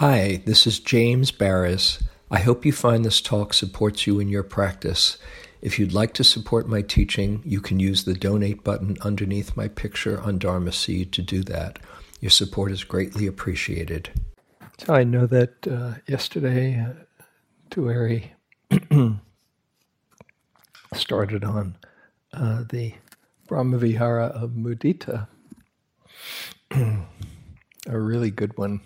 Hi, this is James Baraz. I hope you find this talk supports you in your practice. If you'd like to support my teaching, you can use the donate button underneath my picture on Dharma Seed to do that. Your support is greatly appreciated. So I know that uh, yesterday, uh, Tuere started on uh, the Brahmavihara of Mudita, a really good one.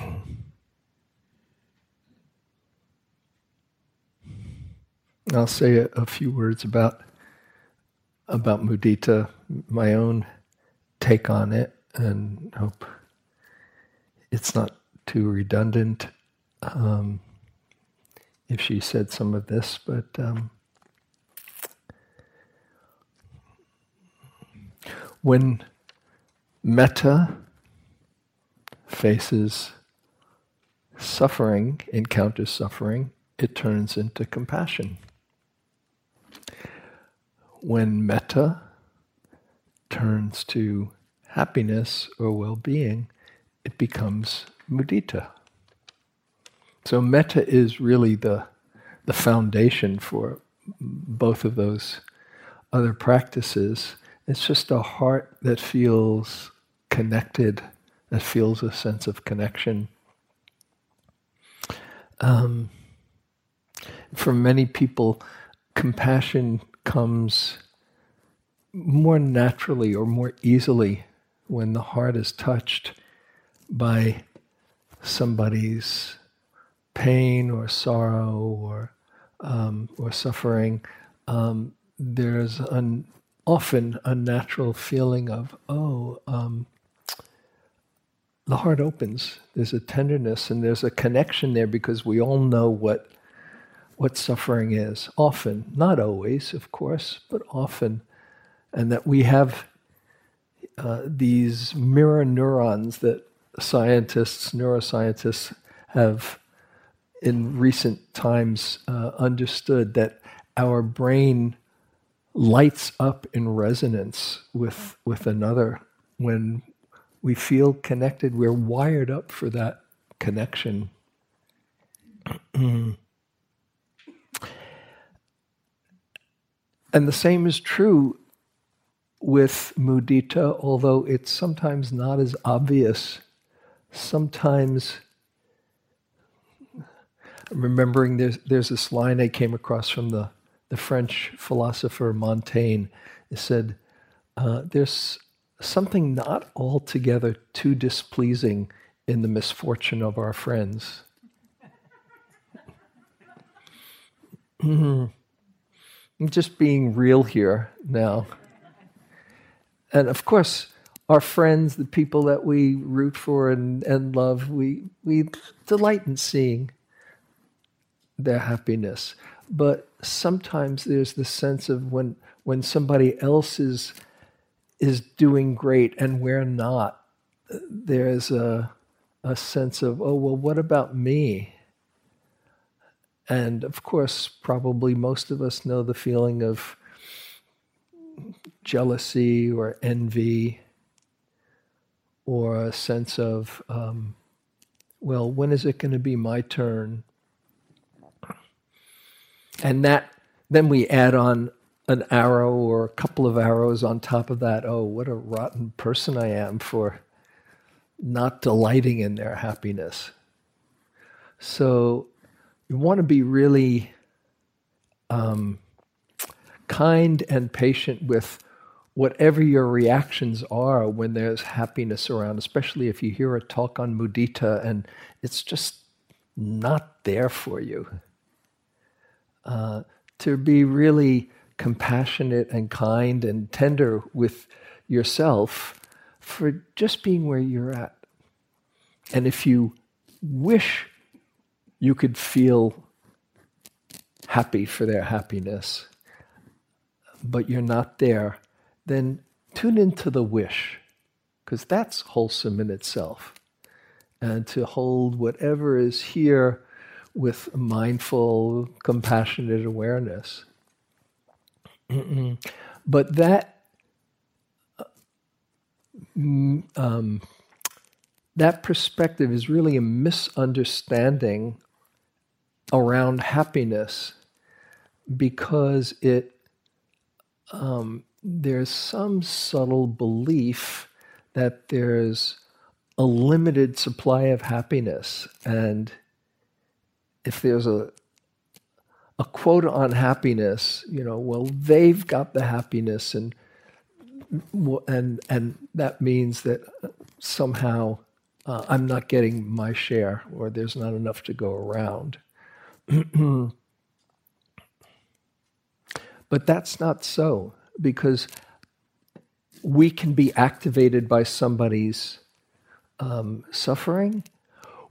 I'll say a, a, few words about about mudita, my own take on it, and hope it's not too redundant. Um, if she said some of this, but um, when metta faces suffering, encounters suffering, it turns into compassion. When metta turns to happiness or well being, it becomes mudita. So, metta is really the, the foundation for both of those other practices. It's just a heart that feels connected, that feels a sense of connection um, for many people, compassion comes more naturally or more easily when the heart is touched by somebody's pain or sorrow or um, or suffering. Um, there's an often a natural feeling of oh um, the heart opens. There's a tenderness and there's a connection there because we all know what what suffering is. Often, not always, of course, but often, and that we have uh, these mirror neurons that scientists, neuroscientists, have in recent times uh, understood that our brain lights up in resonance with with another when we feel connected. We're wired up for that connection. and the same is true with mudita, although it's sometimes not as obvious. Sometimes, remembering there's, there's this line I came across from the, the French philosopher Montaigne. It said, uh, There's something not altogether too displeasing in the misfortune of our friends. Mm-hmm. I'm just being real here now. And of course, our friends, the people that we root for and, and love, we, we delight in seeing their happiness. But sometimes there's the sense of when, when somebody else is doing great and we're not, there's a, a sense of, oh, well, what about me? And of course, probably most of us know the feeling of jealousy or envy or a sense of, um, well, when is it going to be my turn? And that, then we add on an arrow or a couple of arrows on top of that. Oh, what a rotten person I am for not delighting in their happiness. So you want to be really um, kind and patient with whatever your reactions are when there's happiness around, especially if you hear a talk on mudita and it's just not there for you. Uh, to be really compassionate and kind and tender with yourself for just being where you're at. And if you wish you could feel happy for their happiness, but you're not there, then tune into the wish, because that's wholesome in itself. And to hold whatever is here with mindful, compassionate awareness. But that um, that perspective is really a misunderstanding around happiness because it um, there's some subtle belief that there's a limited supply of happiness. And if there's a a quota on happiness you know well they've got the happiness and and and that means that somehow uh, I'm not getting my share or there's not enough to go around but that's not so because we can be activated by somebody's um, suffering.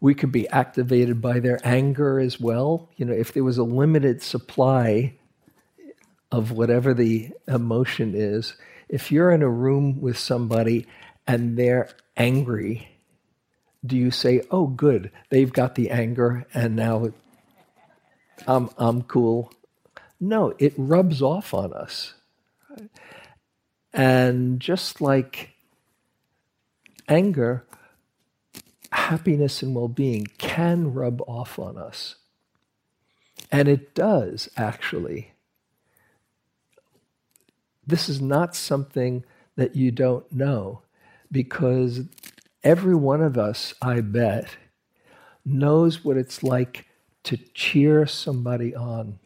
We could be activated by their anger as well. You know, if there was a limited supply of whatever the emotion is, if you're in a room with somebody and they're angry, do you say, "Oh, good, they've got the anger, and now I'm I'm co"? No, it rubs off on us. And just like anger, happiness and well being can rub off on us. And it does, actually. This is not something that you don't know because every one of us, I bet, knows what it's like to cheer somebody on.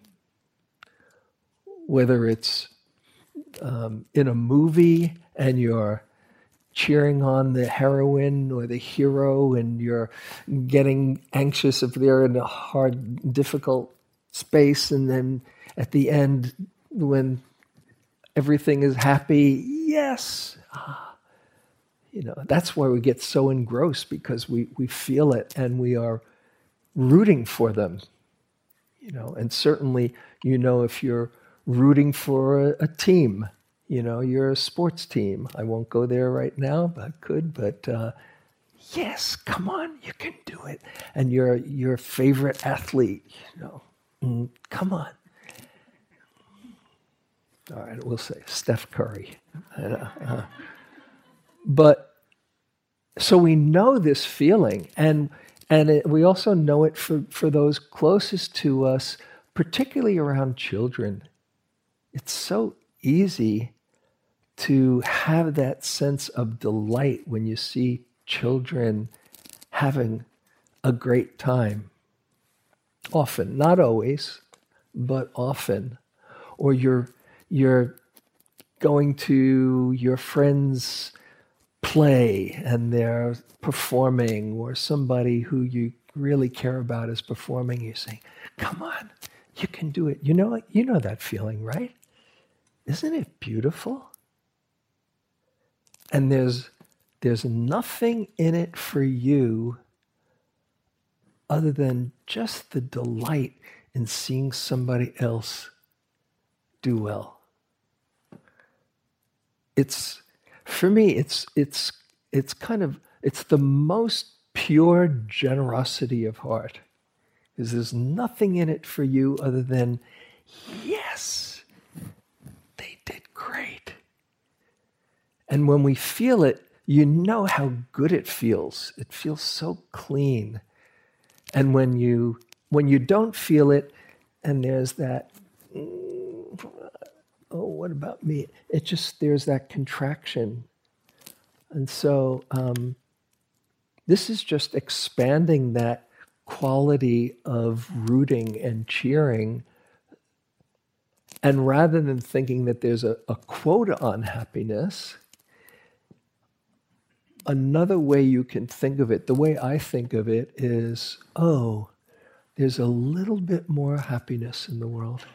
Whether it's um, in a movie and you're cheering on the heroine or the hero and you're getting anxious if they're in a hard, difficult space. And then at the end, when everything is happy, yes. Ah, you know, that's why we get so engrossed because we, we feel it and we are rooting for them. You know, and certainly, you know, if you're rooting for a, a, team. You know, you're a sports team. I won't go there right now, but could. But uh, yes, come on, you can do it. And your your favorite athlete. You know, mm, come on. All right, we'll say Steph Curry. Uh, uh, but so we know this feeling, and and it, we also know it for for those closest to us, particularly around children it's so easy to have that sense of delight when you see children having a great time. Often, not always, but often. Or you're, you're going to your friend's play and they're performing, or somebody who you really care about is performing. You're saying, Come on, you can do it. You know, you know that feeling, right? Isn't it beautiful? And there's, there's nothing in it for you other than just the delight in seeing somebody else do well. It's, for me, it's, it's, it's kind of, it's the most pure generosity of heart. Because there's nothing in it for you other than, yes, great. And when we feel it, you know how good it feels. It feels so clean. And when you when you don't feel it, and there's that, mm, oh, what about me? It just there's that contraction. And so um, this is just expanding that quality of rooting and cheering and rather than thinking that there's a, a quota on happiness, another way you can think of it, the way I think of it is oh, there's a little bit more happiness in the world.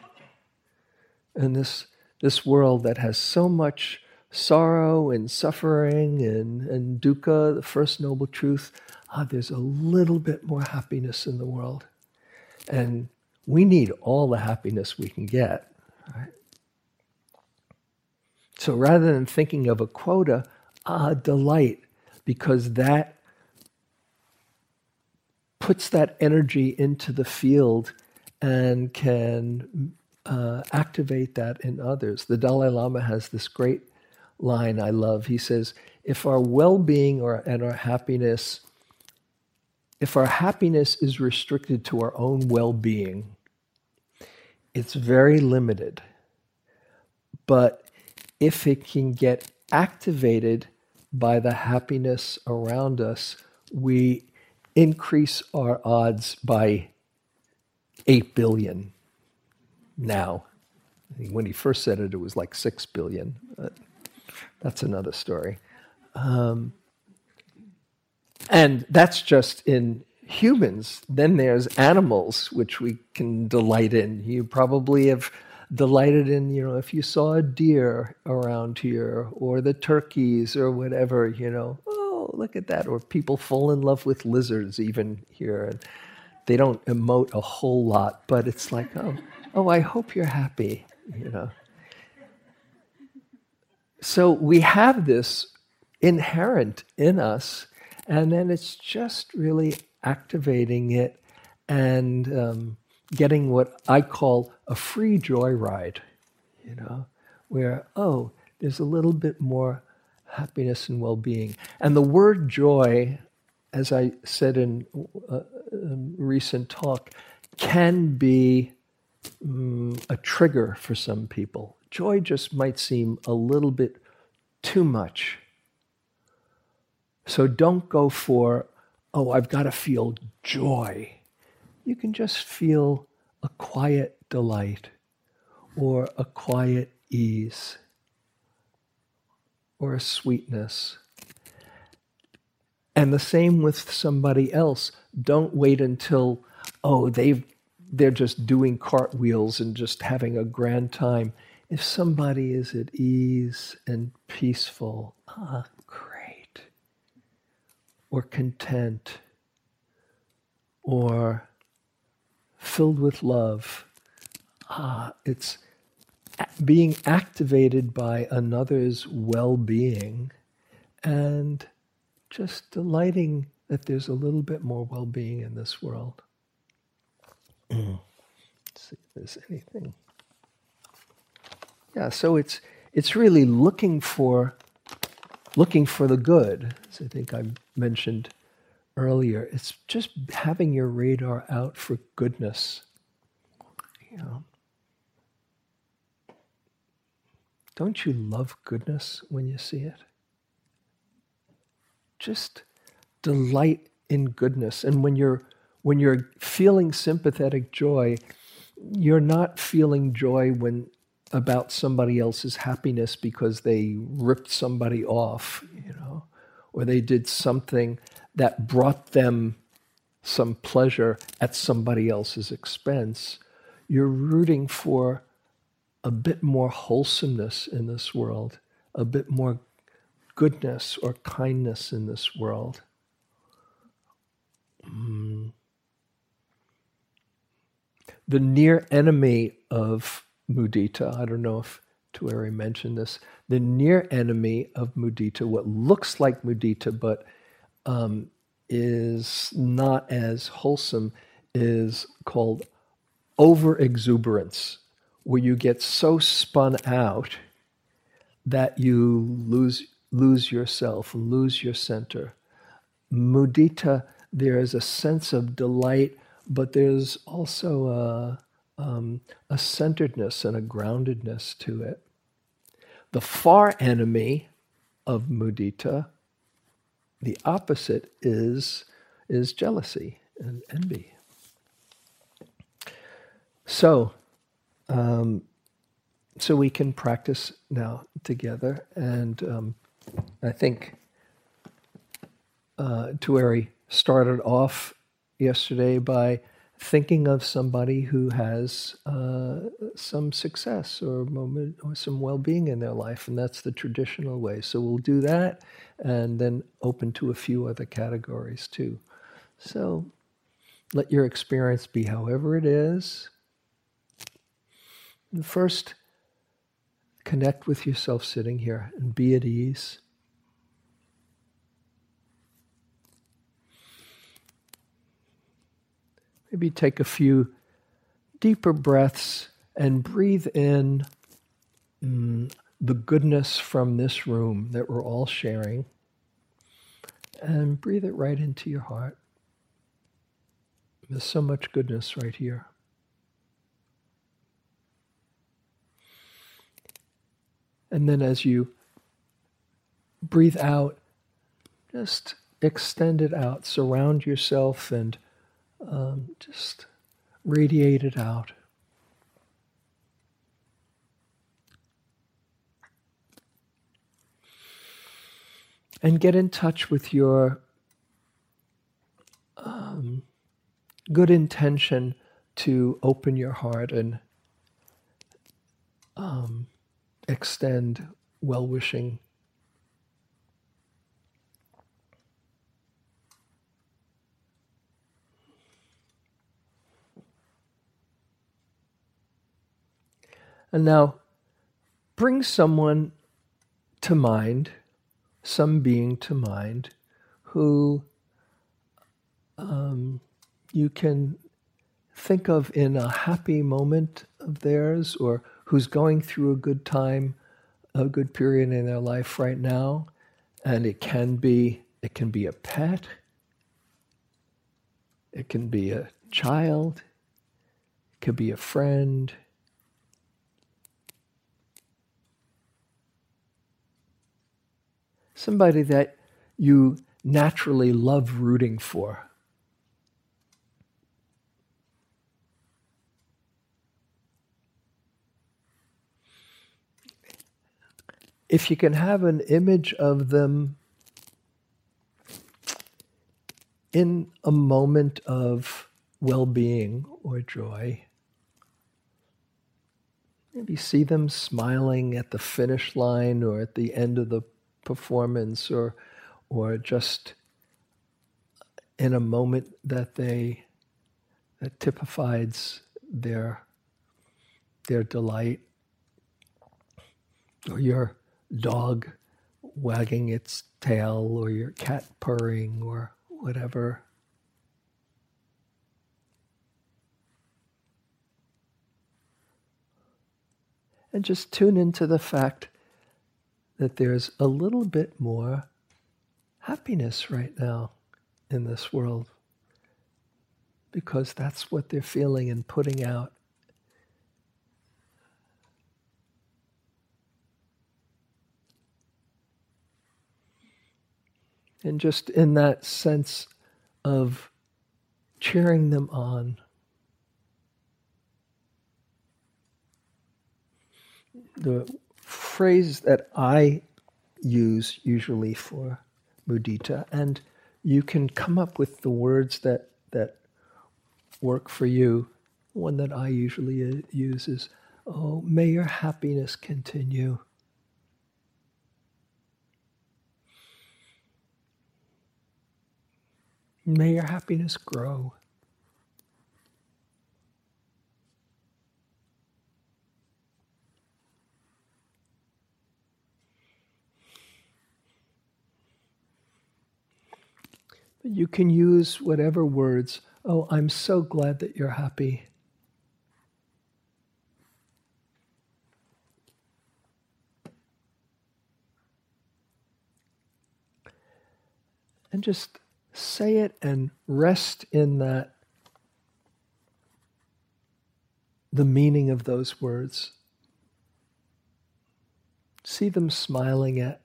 And this, this world that has so much sorrow and suffering and, and dukkha, the first noble truth, ah, there's a little bit more happiness in the world. And we need all the happiness we can get. Right? So rather than thinking of a quota, ah, delight, because that puts that energy into the field and can uh, activate that in others. The Dalai Lama has this great line I love. He says, If our well being and our happiness if our happiness is restricted to our own well being, it's very limited. But if it can get activated by the happiness around us, we increase our odds by 8 billion now. When he first said it, it was like 6 billion. That's another story. Um, and that's just in humans. Then there's animals, which we can delight in. You probably have delighted in, you know, if you saw a deer around here or the turkeys or whatever, you know, oh, look at that. Or people fall in love with lizards even here. And they don't emote a whole lot, but it's like, oh, oh, I hope you're happy, you know. So we have this inherent in us, and then it's just really activating it and um, getting what I call a free joy ride, you know, where, oh, there's a little bit more happiness and well being. And the word joy, as I said in a, uh, recent talk, can be um, a trigger for some people. Joy just might seem a little bit too much. So don't go for, oh, I've got to feel joy you can just feel a quiet delight or a quiet ease or a sweetness. And the same with somebody else. Don't wait until, oh, they've, they're just doing cartwheels and just having a grand time. If somebody is at ease and peaceful, ah. Or content. Or filled with love. Ah, it's being activated by another's well being and just delighting that there's a little bit more well being in this world. Let's see if there's anything. Yeah, so it's it's really looking for looking for the good, as I think I mentioned earlier, it's just having your radar out for goodness. You know, don't you love goodness when you see it? Just delight in goodness. And when you're when you're feeling sympathetic joy, you're not feeling joy when about somebody else's happiness because they ripped somebody off, you know, or they did something that brought them some pleasure at somebody else's expense, you're rooting for a bit more wholesomeness in this world, a bit more goodness or kindness in this world. Mm. The near enemy of mudita, I don't know if Tuere mentioned this, the near enemy of mudita, what looks like mudita, but um, is not as wholesome is called over exuberance, where you get so spun out that you lose lose yourself, lose your center. Mudita, there is a sense of delight, but there's also a, um, a centeredness and a groundedness to it. The far enemy of mudita the opposite is, is jealousy and envy. So, um, so we can practice now together, and um, I think uh, Tuere started off yesterday by thinking of somebody who has uh, some success or moment or some well-being in their life and that's the traditional way. So we'll do that and then open to a few other categories too. So let your experience be however it is. First connect with yourself sitting here and be at ease Maybe take a few deeper breaths and breathe in mm, the goodness from this room that we're all sharing. And breathe it right into your heart. There's so much goodness right here. And then as you breathe out, just extend it out, surround yourself, and um, just radiate it out. And get in touch with your um, good intention to open your heart and um, extend well wishing. And now bring someone to mind, some being to mind, who um, you can think of in a happy moment of theirs or who's going through a good time, a good period in their life right now. And it can be it can be a pet, it can be a child, it could be a friend. Somebody that you naturally love rooting for. if you can have an image of them in a moment of well being or joy, maybe see them smiling at the finish line or at the end of the performance or, or just in a moment that they that typifies their their delight or your dog wagging its tail or your cat purring or whatever. And just tune into the fact that there's a little bit more happiness right now in this world because that's what they're feeling and putting out. And just in that sense of cheering them on. The phrase that I use usually for mudita, and you can come up with the words that, that work for you. One that I usually uh, use is, Oh, may your happiness continue. May your happiness grow. You can use whatever words. Oh, I'm so glad that you're happy. And just say it and rest in that the meaning of those words. See them smiling at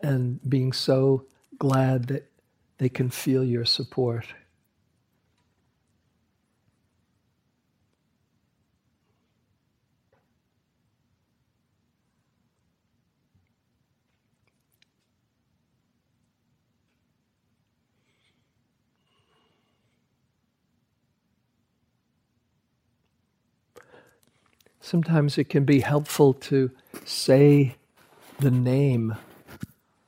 and being so glad that they can feel your support. sometimes it can be helpful to say the name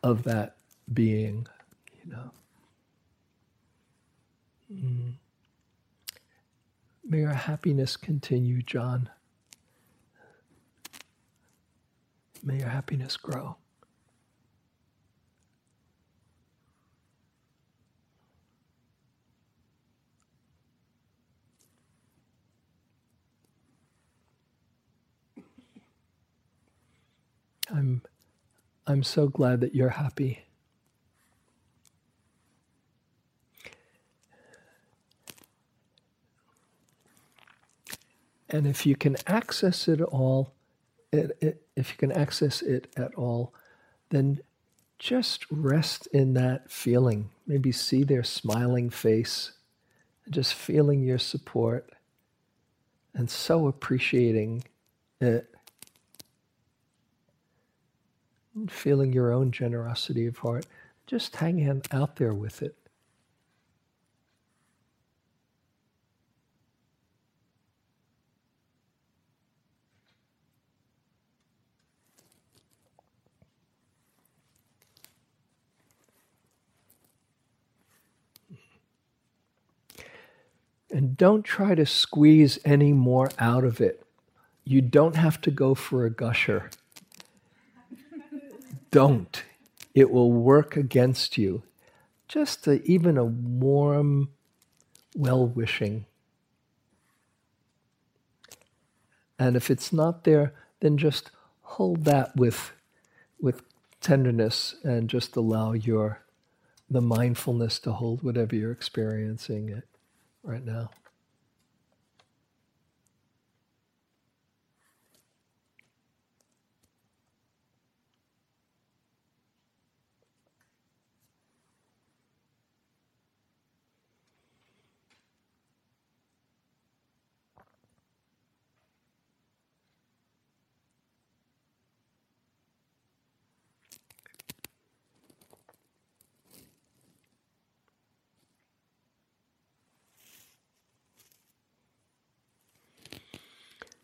of that being, you know. Mm. May our happiness continue, John. May your happiness grow. I'm, I'm so glad that you're happy. And if you can access it all, it, it, if you can access it at all, then just rest in that feeling. Maybe see their smiling face, just feeling your support, and so appreciating it. Feeling your own generosity of heart, just hanging out there with it. And don't try to squeeze any more out of it. You don't have to go for a gusher. don't. It will work against you. Just a, even a warm well wishing. And if it's not there, then just hold that with, with tenderness and just allow your the mindfulness to hold whatever you're experiencing it right now.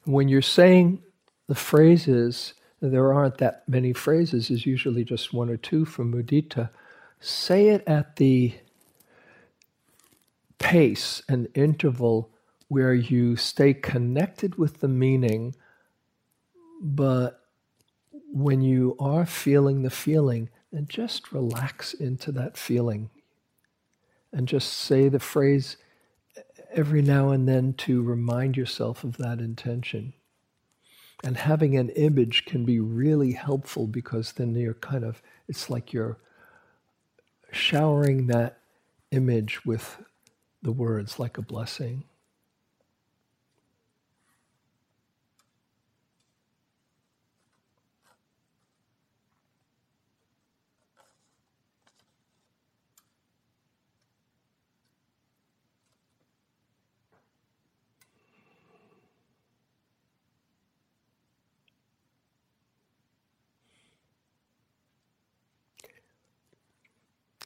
When you're saying the phrases, there aren't that many phrases, is usually just one or two from mudita. Say it at the pace and interval where you stay connected with the meaning, but when you are feeling the feeling, then just relax into that feeling and just say the phrase every now and then to remind yourself of that intention. And having an image can be really helpful because then you're kind of, it's like you're showering that image with the words like a blessing.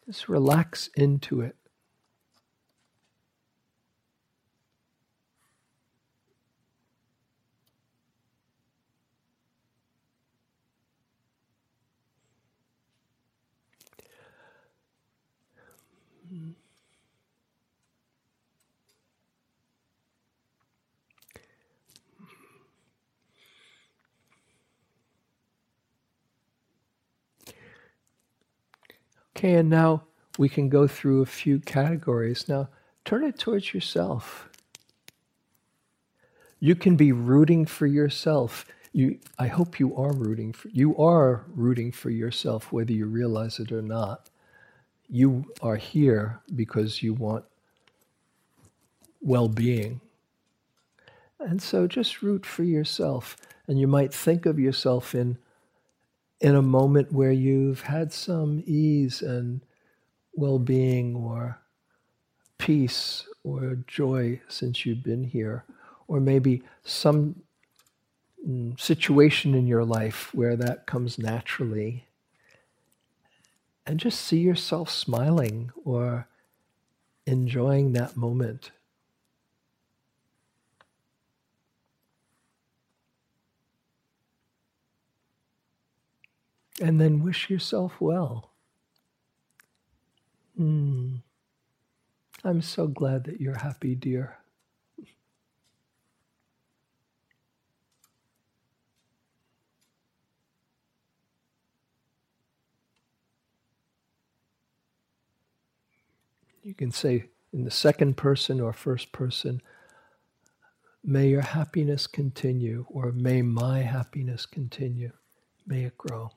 Just relax into it. Okay, and now we can go through a few categories. Now, turn it towards yourself. You can be rooting for yourself. You, I hope you are rooting for you are rooting for yourself, whether you realize it or not. You are here because you want well-being. And so just root for yourself. And you might think of yourself in in a moment where you've had some ease and well being or peace or joy since you've been here, or maybe some mm, situation in your life where that comes naturally. And just see yourself smiling or enjoying that moment. And then wish yourself well. Mm. I'm so glad that you're happy, dear. You can say in the second person or first person, may your happiness continue, or may my happiness continue. May it grow.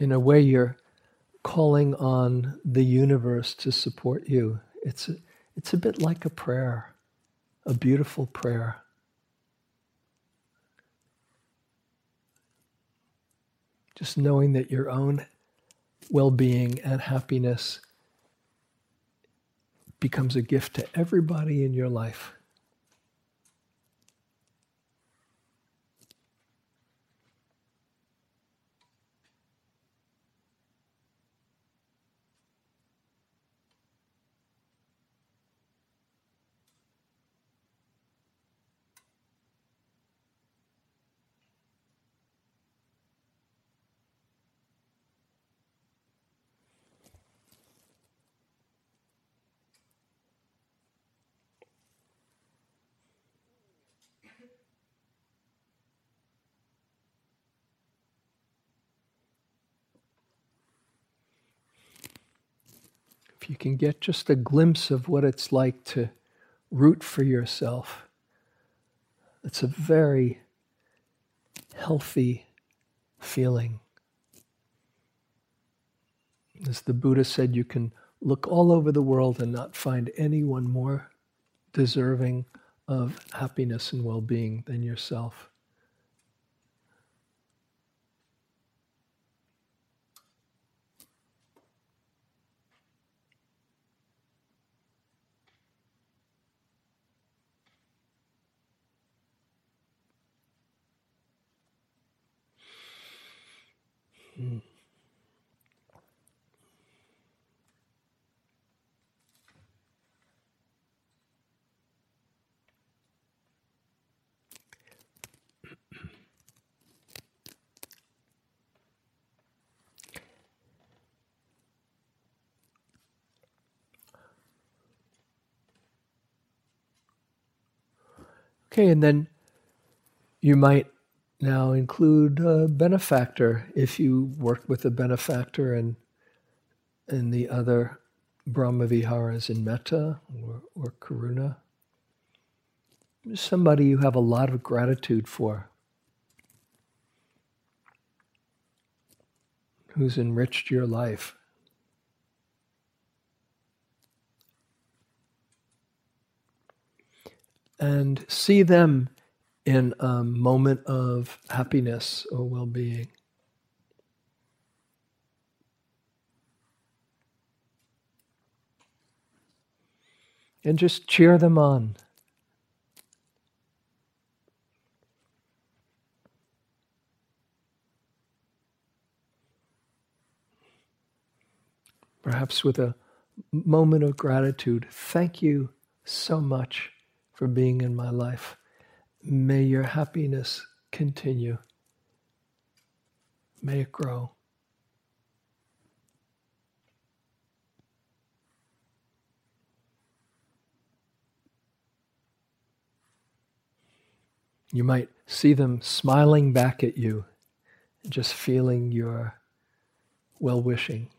In a way, you're calling on the universe to support you. It's a, it's a bit like a prayer, a beautiful prayer. Just knowing that your own well being and happiness becomes a gift to everybody in your life. You can get just a glimpse of what it's like to root for yourself, it's a very healthy feeling. As the Buddha said, you can look all over the world and not find anyone more deserving of happiness and well being than yourself. Okay, and then you might now include a benefactor if you work with a benefactor and and the other brahmaviharas in Metta or, or Karuna. Somebody you have a lot of gratitude for, who's enriched your life. And see them in a moment of happiness or well being. And just cheer them on. Perhaps with a moment of gratitude. Thank you so much for being in my life. May your happiness continue. May it grow. You might see them smiling back at you, just feeling your well wishing.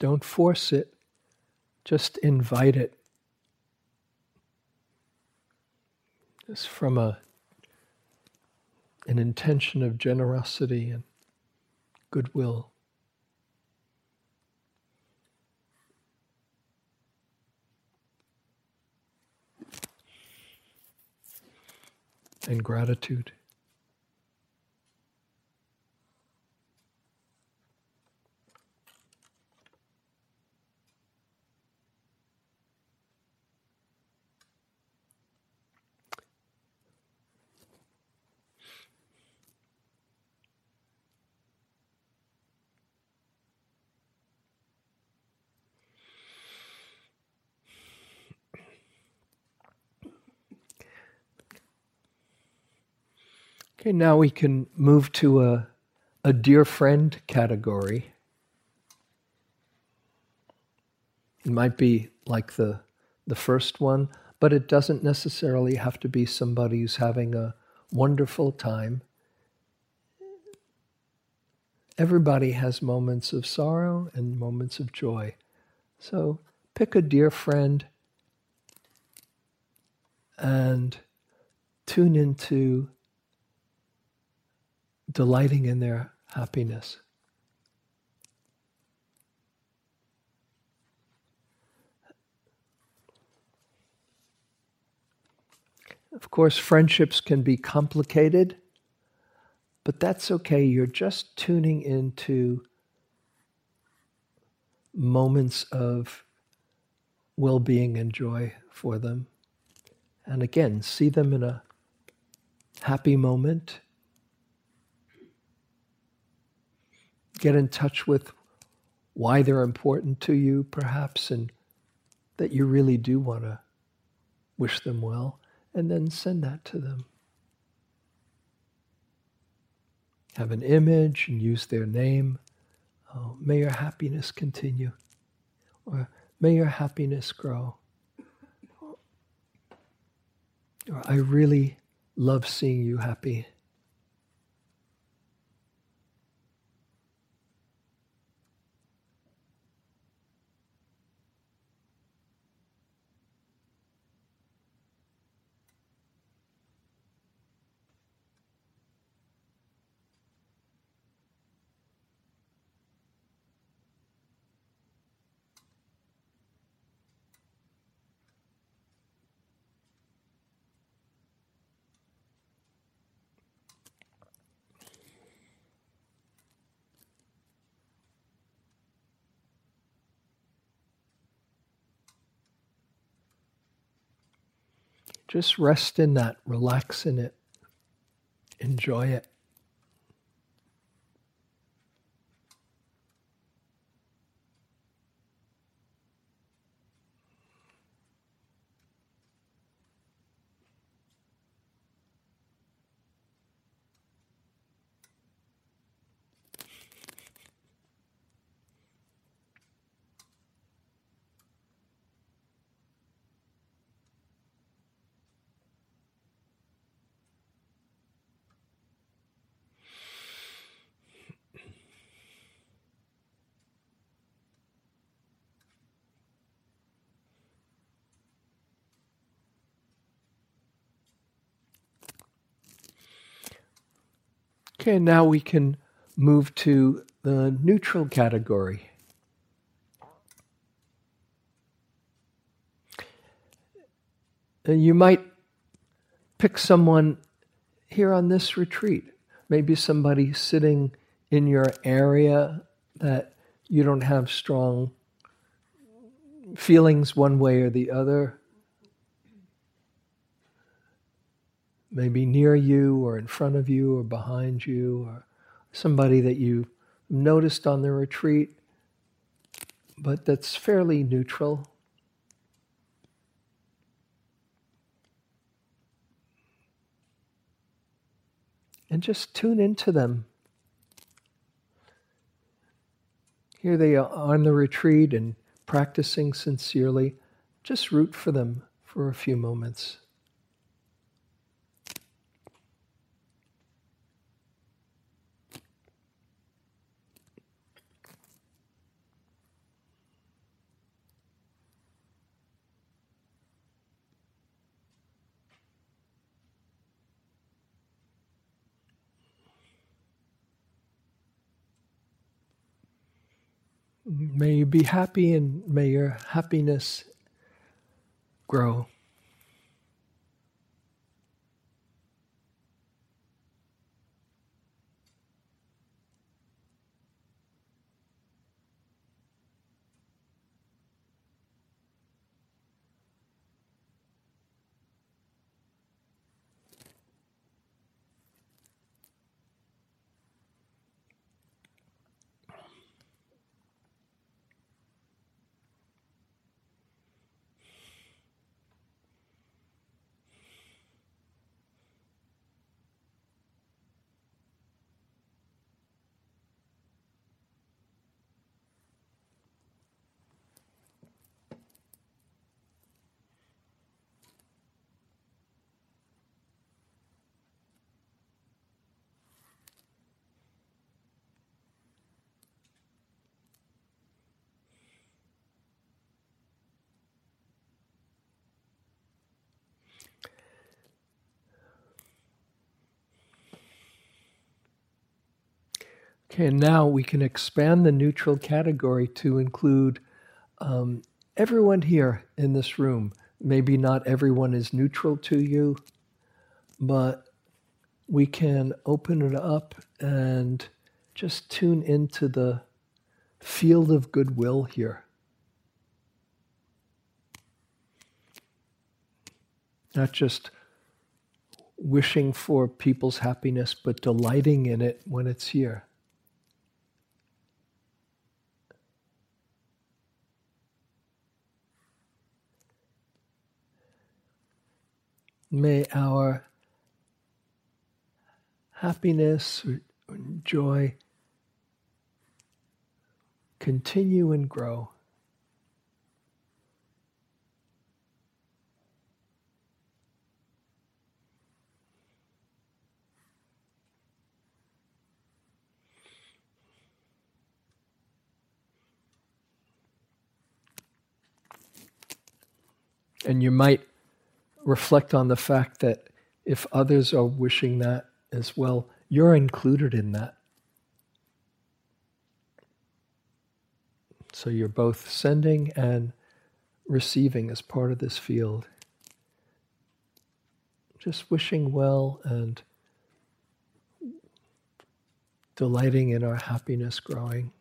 Don't force it, just invite it. Just from a, an intention of generosity and goodwill. And gratitude. Okay, now we can move to a, a dear friend category. It might be like the, the first one, but it doesn't necessarily have to be somebody who's having a wonderful time. Everybody has moments of sorrow and moments of joy. So pick a dear friend and tune into delighting in their happiness. Of course, friendships can be complicated, but that's okay. You're just tuning into moments of well being and joy for them. And again, see them in a happy moment get in touch with why they're important to you, perhaps, and that you really do want to wish them well, and then send that to them. Have an image and use their name. Oh, may your happiness continue, or may your happiness grow. Or I really love seeing you happy. Just rest in that, relax in it, enjoy it. Okay, now we can move to the neutral category. Uh, you might pick someone here on this retreat, maybe somebody sitting in your area that you don't have strong feelings one way or the other. Maybe near you or in front of you or behind you or somebody that you noticed on the retreat, but that's fairly neutral. And just tune into them. Here they are on the retreat and practicing sincerely. Just root for them for a few moments. May you be happy and may your happiness grow. Okay, and now we can expand the neutral category to include um, everyone here in this room. Maybe not everyone is neutral to you, but we can open it up and just tune into the field of goodwill here. Not just wishing for people's happiness, but delighting in it when it's here. May our happiness joy continue and grow. And you might reflect on the fact that if others are wishing that as well, you're included in that. So you're both sending and receiving as part of this field. Just wishing well and delighting in our happiness growing.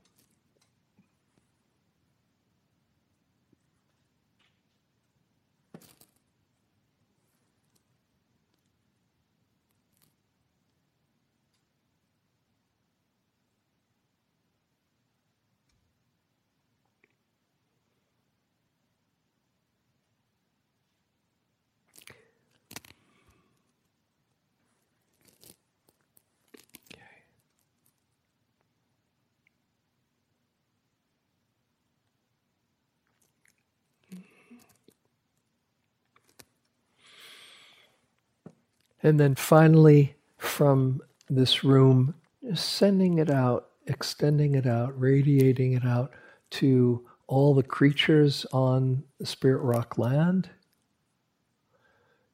And then finally, from this room, sending it out, extending it out, radiating it out to all the creatures on the Spirit Rock land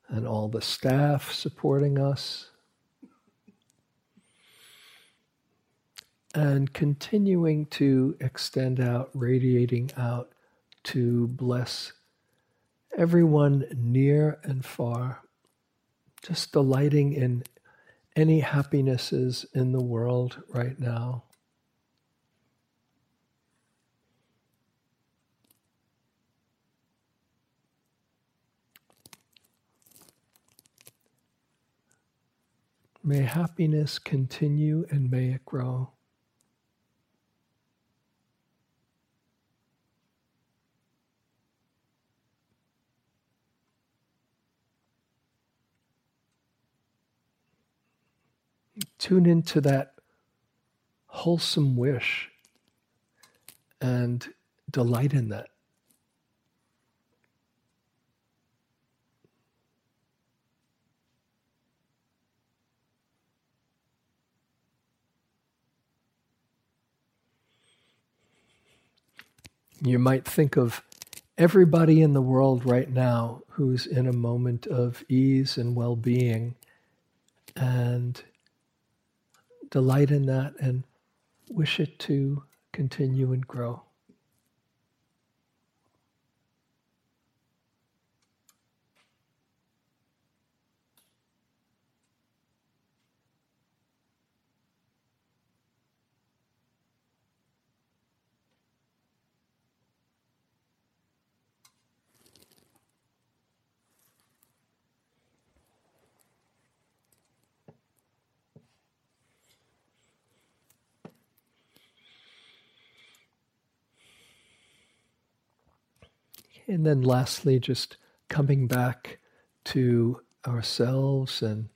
and all the staff supporting us. And continuing to extend out, radiating out to bless everyone near and far just delighting in any happinesses in the world right now. May happiness continue and may it grow. Tune into that wholesome wish and delight in that. You might think of everybody in the world right now who's in a moment of ease and well being and delight in that and wish it to continue and grow. And then lastly, just coming back to ourselves and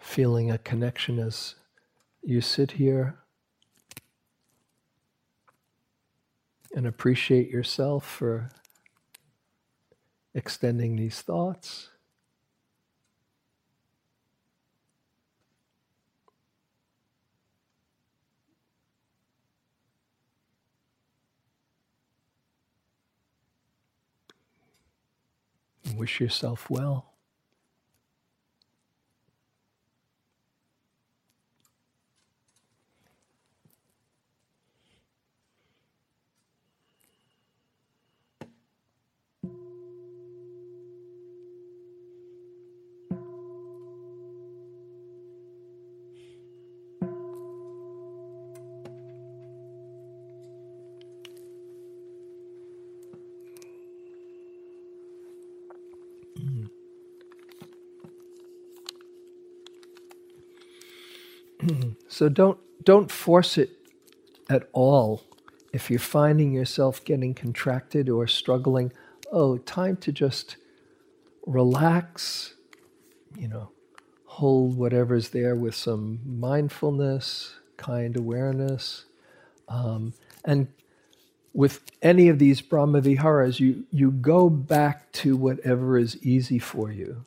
feeling a connection as you sit here and appreciate yourself for extending these thoughts. Wish yourself well. so don't don't force it at all. If you're finding yourself getting contracted or struggling, oh, time to just relax, you know, hold whatever's there with some mindfulness, kind awareness. Um, and with any of these Brahma Viharas, you, you go back to whatever is easy for you.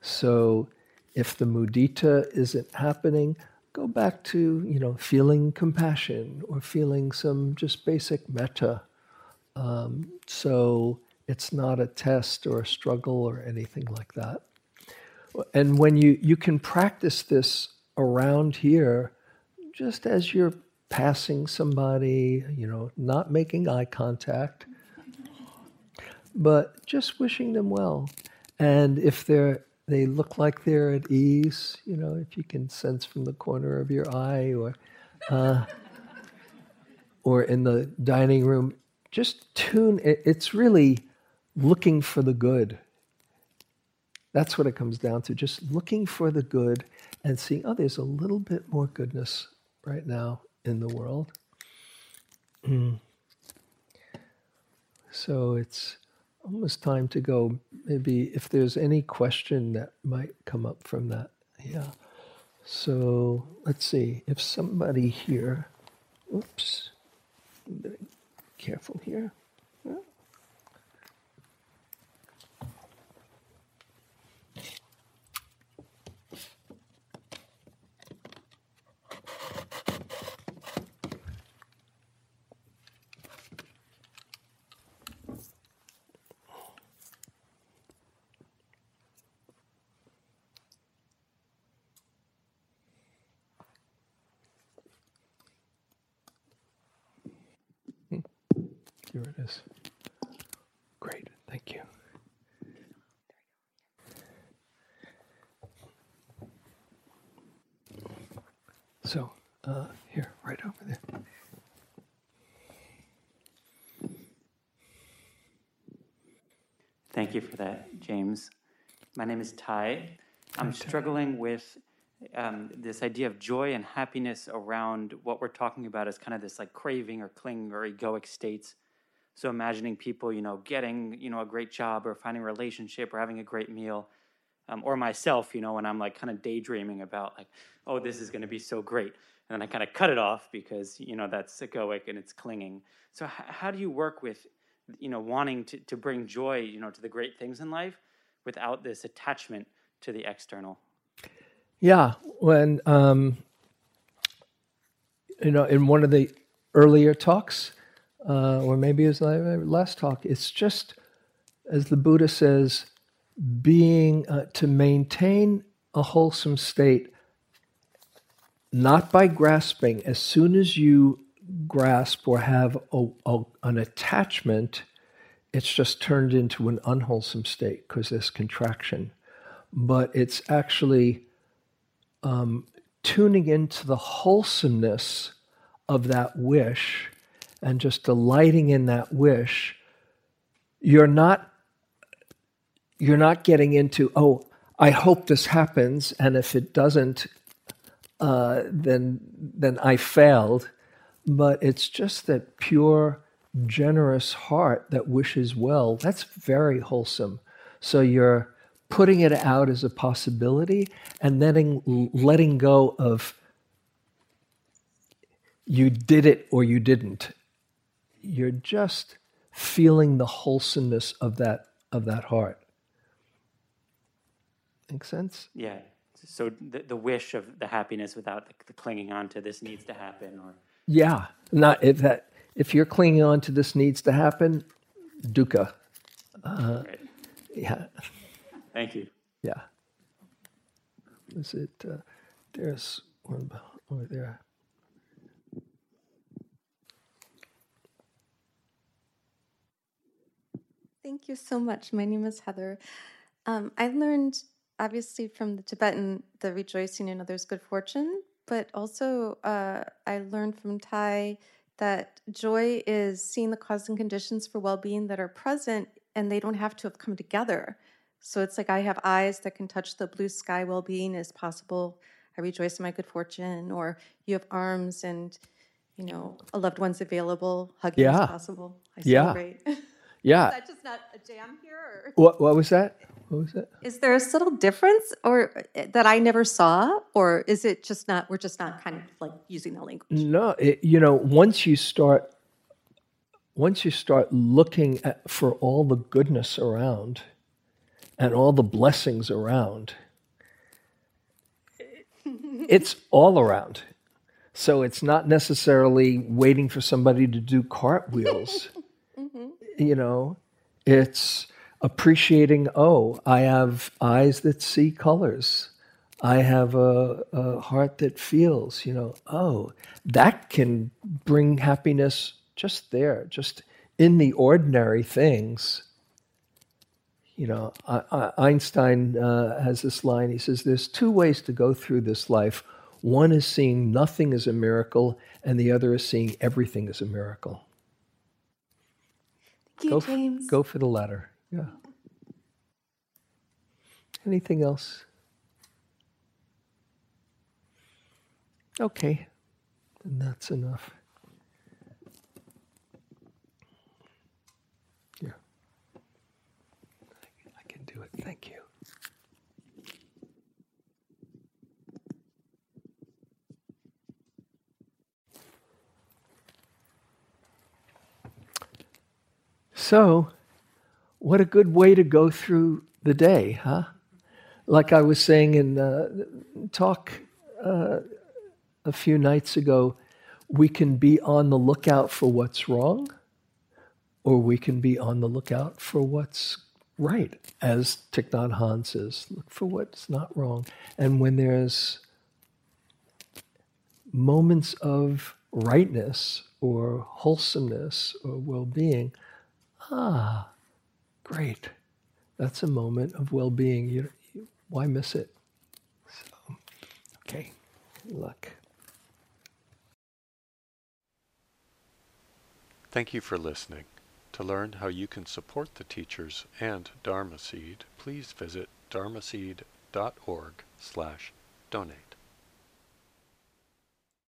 So if the mudita isn't happening, go back to, you know, feeling compassion or feeling some just basic metta. Um, so it's not a test or a struggle or anything like that. And when you, you can practice this around here, just as you're passing somebody, you know, not making eye contact, but just wishing them well. And if they're they look like they're at ease, you know, if you can sense from the corner of your eye or uh, or in the dining room, just tune. It's really looking for the good. That's what it comes down to. Just looking for the good and seeing, oh, there's a little bit more goodness right now in the world. so it's almost time to go. Maybe if there's any question that might come up from that. Yeah. So let's see. If somebody here, oops, careful here. Here it is. Great, thank you. So, uh, here, right over there. Thank you for that, James. My name is Ty. I'm struggling with um, this idea of joy and happiness around what we're talking about as kind of this like craving or clinging or egoic states. So imagining people, you know, getting, you know, a great job or finding a relationship or having a great meal. Um, or myself, you know, when I'm like kind of daydreaming about like, oh, this is going to be so great. And then I kind of cut it off because, you know, that's egoic and it's clinging. So h- how do you work with, you know, wanting to, to bring joy, you know, to the great things in life without this attachment to the external? Yeah. When, um, you know, in one of the earlier talks, uh, or maybe as my last talk, it's just, as the Buddha says, being uh, to maintain a wholesome state, not by grasping. As soon as you grasp or have a, a, an attachment, it's just turned into an unwholesome state because there's contraction. But it's actually um, tuning into the wholesomeness of that wish and just delighting in that wish, you're not you're not getting into oh I hope this happens, and if it doesn't, uh, then then I failed. But it's just that pure, generous heart that wishes well. That's very wholesome. So you're putting it out as a possibility, and then letting go of you did it or you didn't you're just feeling the wholesomeness of that of that heart. Make sense? Yeah. So the, the wish of the happiness without the, the clinging on to this needs to happen, or yeah, not if that if you're clinging on to this needs to happen, dukkha. Uh, right. Yeah. Thank you. Yeah. Is it? Uh, there's one over there. Thank you so much. My name is Heather. Um, I learned, obviously, from the Tibetan the rejoicing in others' good fortune, but also uh, I learned from Thay that joy is seeing the cause and conditions for well being that are present and they don't have to have come together. So it's like I have eyes that can touch the blue sky, well being is possible. I rejoice in my good fortune, or you have arms and, you know, a loved one's available, hugging Yeah. is possible. I Yeah. celebrate. Is that just not a jam here? Or? What, what was that? What was that? Is there a subtle difference or uh, that I never saw? Or is it just not, we're just not kind of like using the language? No, it, you know, once you start, once you start looking at, for all the goodness around, and all the blessings around, it's all around. So it's not necessarily waiting for somebody to do cartwheels. You know, it's appreciating, oh, I have eyes that see colors. I have a, a heart that feels, you know, oh, that can bring happiness just there, just in the ordinary things. You know, I, I, Einstein uh, has this line. He says, There's two ways to go through this life. One is seeing nothing as a miracle, and the other is seeing everything as a miracle. Thank you, Go, f- go for the latter. Yeah. Anything else? Okay. Then that's enough. Yeah. I can do it. Thank you. So, what a good way to go through the day, huh? Like I was saying in uh, talk uh, a few nights ago, we can be on the lookout for what's wrong, or we can be on the lookout for what's right, as Thich Nhat Hanh says, look for what's not wrong. And when there's moments of rightness or wholesomeness or well being, ah, great. That's a moment of well being. You, you, why miss it? So, okay, good luck. Thank you for listening. To learn how you can support the teachers and Dharma Seed, please visit dharma dharmaseed.org slash donate.